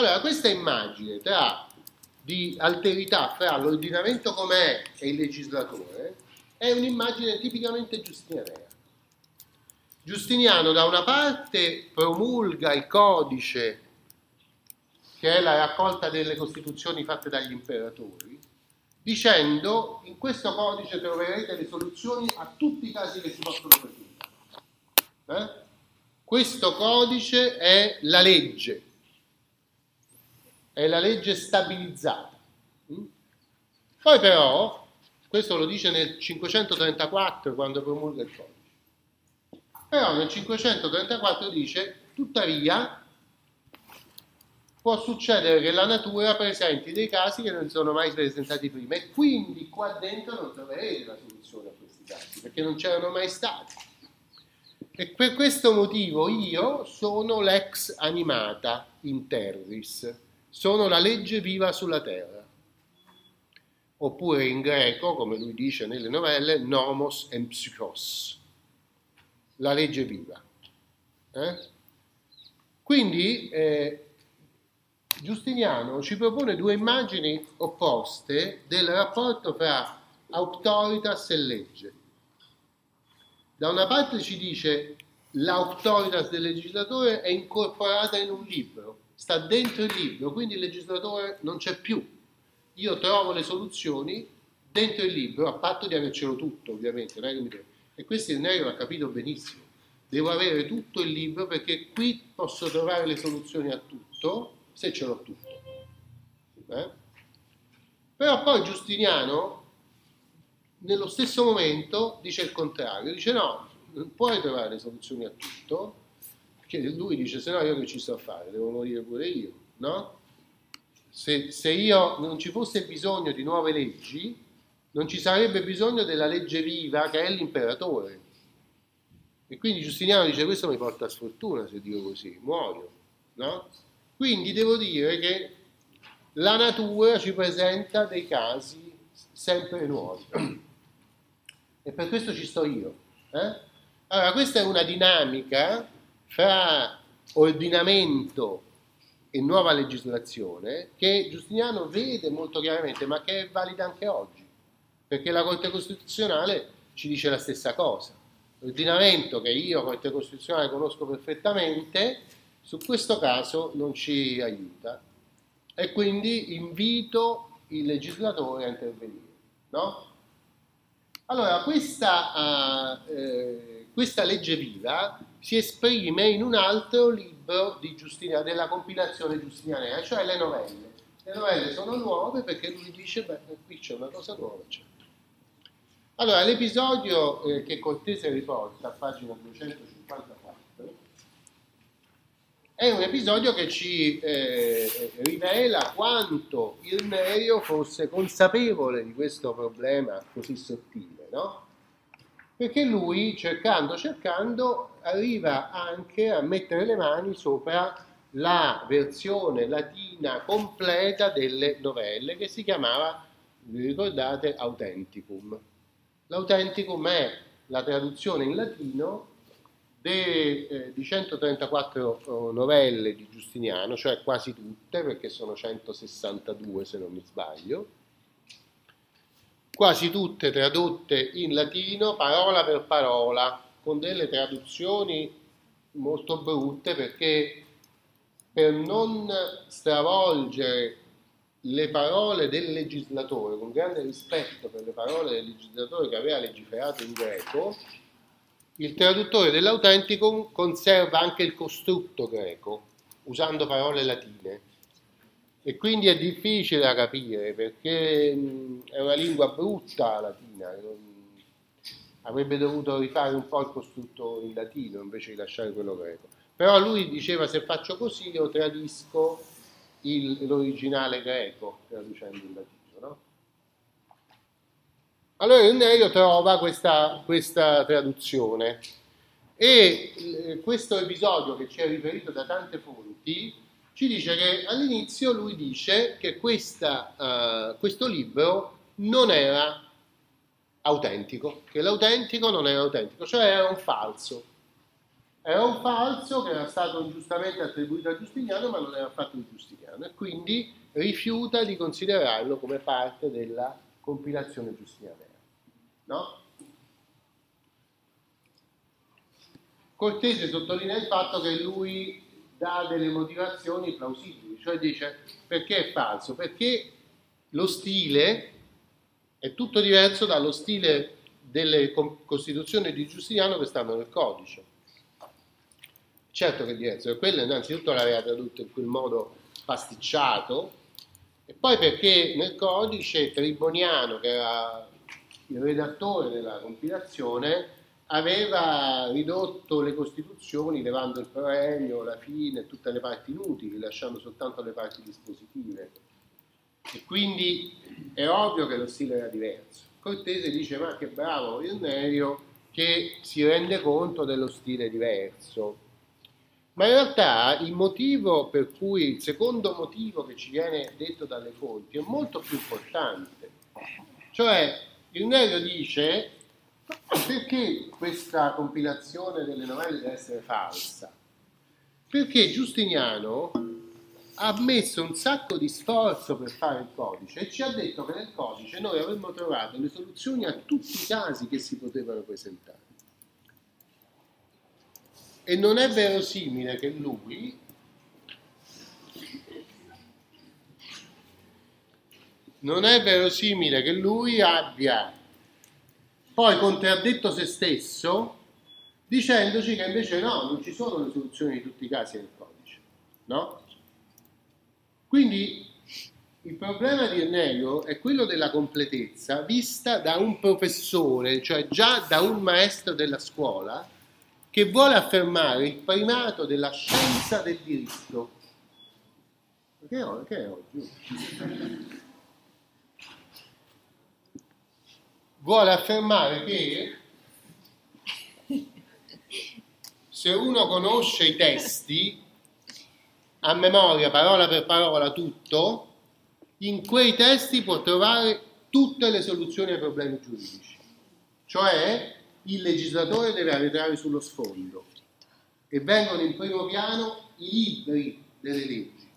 Allora, questa immagine tra, di alterità fra l'ordinamento com'è e il legislatore è un'immagine tipicamente giustinianea. Giustiniano da una parte promulga il codice che è la raccolta delle costituzioni fatte dagli imperatori, dicendo in questo codice troverete le soluzioni a tutti i casi che si possono presentare. Eh? Questo codice è la legge, è la legge stabilizzata. Mm? Poi però, questo lo dice nel 534 quando promulga il codice, però nel 534 dice, tuttavia, può succedere che la natura presenti dei casi che non sono mai presentati prima e quindi qua dentro non troverete la soluzione a questi casi perché non c'erano mai stati. E per questo motivo io sono l'ex animata in terris, sono la legge viva sulla terra. Oppure in greco, come lui dice nelle novelle, nomos en psychos, la legge viva. Eh? Quindi eh, Giustiniano ci propone due immagini opposte del rapporto fra autoritas e legge. Da una parte ci dice l'autoritas del legislatore è incorporata in un libro, sta dentro il libro, quindi il legislatore non c'è più. Io trovo le soluzioni dentro il libro, a patto di avercelo tutto, ovviamente. E questo il Nero ha capito benissimo. Devo avere tutto il libro perché qui posso trovare le soluzioni a tutto se ce l'ho tutto. Eh? Però poi Giustiniano, nello stesso momento, dice il contrario, dice no, non puoi trovare le soluzioni a tutto, perché lui dice se no io che ci sto a fare, devo morire pure io, no? Se, se io non ci fosse bisogno di nuove leggi, non ci sarebbe bisogno della legge viva che è l'imperatore. E quindi Giustiniano dice questo mi porta a sfortuna se dico così, muoio, no? Quindi devo dire che la natura ci presenta dei casi sempre nuovi. E per questo ci sto io. Eh? Allora, questa è una dinamica fra ordinamento e nuova legislazione che Giustiniano vede molto chiaramente, ma che è valida anche oggi, perché la Corte Costituzionale ci dice la stessa cosa. L'ordinamento che io, Corte Costituzionale, conosco perfettamente, su questo caso non ci aiuta e quindi invito il legislatore a intervenire. No? Allora, questa, eh, questa, legge viva si esprime in un altro libro della compilazione giustinianea, cioè le novelle. Le novelle sono nuove perché lui dice, beh, qui c'è una cosa nuova. C'è. Allora, l'episodio eh, che Cortese riporta a pagina 250 è un episodio che ci eh, rivela quanto il Nerio fosse consapevole di questo problema così sottile, no? Perché lui, cercando, cercando, arriva anche a mettere le mani sopra la versione latina completa delle novelle che si chiamava, vi ricordate, Authenticum. L'Authenticum è la traduzione in latino de, eh, di 134 novelle di Giustiniano, cioè quasi tutte, perché sono 162 se non mi sbaglio, quasi tutte tradotte in latino, parola per parola, con delle traduzioni molto brutte perché per non stravolgere le parole del legislatore, con grande rispetto per le parole del legislatore che aveva legiferato in greco, il traduttore dell'autentico conserva anche il costrutto greco, usando parole latine. E quindi è difficile da capire perché è una lingua brutta la latina, avrebbe dovuto rifare un po' il costrutto in latino invece di lasciare quello greco. Però lui diceva se faccio così io tradisco il, l'originale greco traducendo in latino. No? Allora il Nerio trova questa, questa traduzione e questo episodio che ci è riferito da tante fonti ci dice che all'inizio lui dice che questa, uh, questo libro non era autentico, che l'autentico non era autentico, cioè era un falso. era un falso che era stato ingiustamente attribuito a Giustiniano ma non era affatto di Giustiniano e quindi rifiuta di considerarlo come parte della compilazione giustinianea. No? Cortese sottolinea il fatto che lui dà delle motivazioni plausibili, cioè dice perché è falso? Perché lo stile è tutto diverso dallo stile delle Costituzioni di Giustiniano che stanno nel codice. Certo che è diverso, quello innanzitutto l'aveva tradotto in quel modo pasticciato, e poi perché nel codice Triboniano, che era il redattore della compilazione, aveva ridotto le costituzioni levando il premio, la fine, tutte le parti inutili, lasciando soltanto le parti dispositive. E quindi è ovvio che lo stile era diverso. Cortese dice ma che bravo Irnerio che si rende conto dello stile diverso. Ma in realtà il motivo per cui, il secondo motivo che ci viene detto dalle fonti è molto più importante. Cioè, Irnerio dice perché questa compilazione delle novelle deve essere falsa? Perché Giustiniano ha messo un sacco di sforzo per fare il codice e ci ha detto che nel codice noi avremmo trovato le soluzioni a tutti i casi che si potevano presentare. E non è verosimile che lui non è verosimile che lui abbia poi contraddetto se stesso dicendoci che invece no, non ci sono le soluzioni di tutti i casi nel codice. No? Quindi il problema di Ennio è quello della completezza vista da un professore, cioè già da un maestro della scuola, che vuole affermare il primato della scienza del diritto. È, che è oggi? Vuole affermare che se uno conosce i testi a memoria, parola per parola, tutto, in quei testi può trovare tutte le soluzioni ai problemi giuridici. Cioè, il legislatore deve arretrare sullo sfondo e vengono in primo piano i libri delle leggi.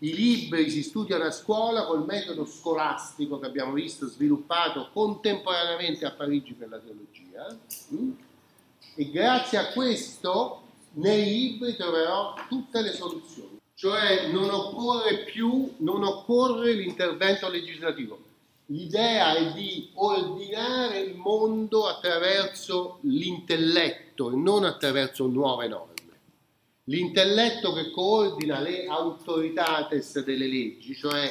I libri si studiano a scuola col metodo scolastico che abbiamo visto sviluppato contemporaneamente a Parigi per la teologia mm? e grazie a questo nei libri troverò tutte le soluzioni. Cioè non occorre più, non occorre l'intervento legislativo L'idea è di ordinare il mondo attraverso l'intelletto e non attraverso nuove norme. L'intelletto che coordina le autoritates delle leggi, cioè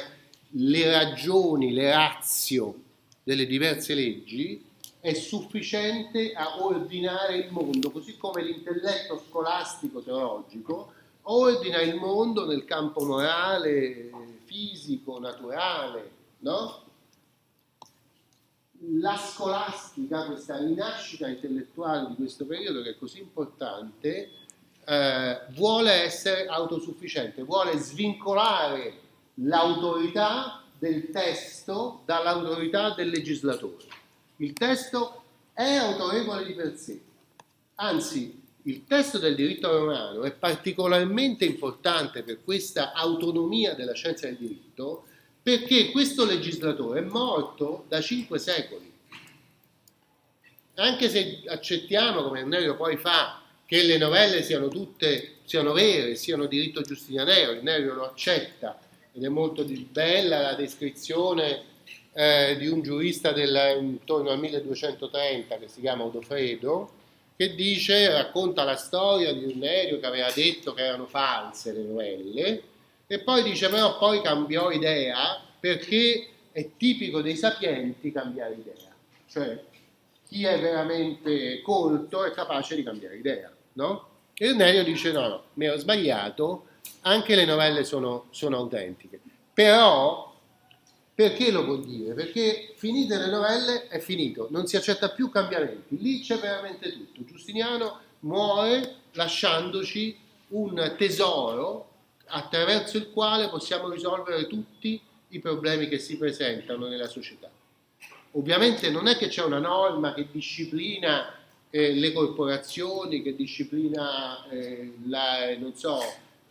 le ragioni, le razio delle diverse leggi, è sufficiente a ordinare il mondo, così come l'intelletto scolastico teologico ordina il mondo nel campo morale, fisico, naturale, no? la scolastica, questa rinascita intellettuale di questo periodo che è così importante, eh, vuole essere autosufficiente, vuole svincolare l'autorità del testo dall'autorità del legislatore. Il testo è autorevole di per sé, anzi il testo del diritto romano è particolarmente importante per questa autonomia della scienza del diritto perché questo legislatore è morto da cinque secoli. Anche se accettiamo, come Nereo poi fa, che le novelle siano tutte siano vere, siano diritto giustinianeo, il Nereo lo accetta. Ed è molto bella la descrizione eh, di un giurista del, intorno al 1230 che si chiama Odofredo, che dice, racconta la storia di un Nerio che aveva detto che erano false le novelle e poi dice però poi cambiò idea perché è tipico dei sapienti cambiare idea, cioè chi è veramente colto è capace di cambiare idea, no? E Irnerio dice no, no, mi ero sbagliato, anche le novelle sono, sono autentiche, però perché lo può dire? Perché finite le novelle è finito, non si accetta più cambiamenti, lì c'è veramente tutto. Giustiniano muore lasciandoci un tesoro attraverso il quale possiamo risolvere tutti i problemi che si presentano nella società. Ovviamente non è che c'è una norma che disciplina eh, le corporazioni, che disciplina eh, la, so,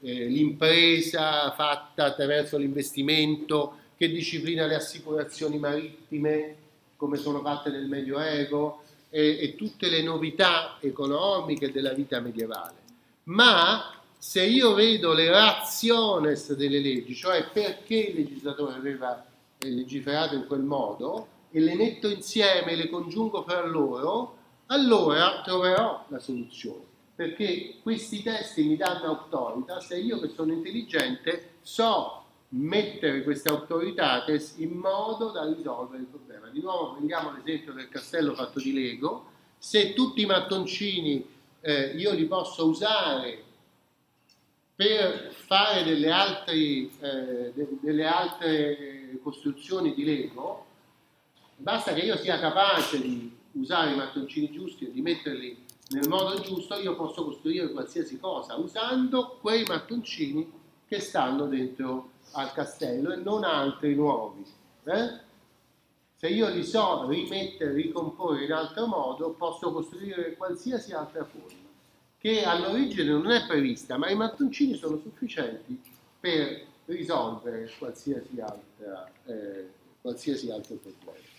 eh, l'impresa fatta attraverso l'investimento, che disciplina le assicurazioni marittime come sono fatte nel Medioevo e, tutte le novità economiche della vita medievale. Ma se io vedo le raziones delle leggi, cioè perché il legislatore aveva eh, legiferato in quel modo, e le metto insieme, le congiungo fra loro, allora troverò la soluzione. Perché questi testi mi danno autorità se io che sono intelligente so mettere queste autoritate in modo da risolvere il problema. Di nuovo prendiamo l'esempio del castello fatto di Lego, se tutti i mattoncini eh, io li posso usare per fare delle, altri, eh, de- delle altre costruzioni di Lego, basta che io sia capace di usare i mattoncini giusti e di metterli nel modo giusto, io posso costruire qualsiasi cosa usando quei mattoncini che stanno dentro al castello e non altri nuovi. Eh? Se io li so rimettere, ricomporre in altro modo, posso costruire qualsiasi altra forma che all'origine non è prevista, ma i mattoncini sono sufficienti per risolvere qualsiasi, altra, eh, qualsiasi altro problema.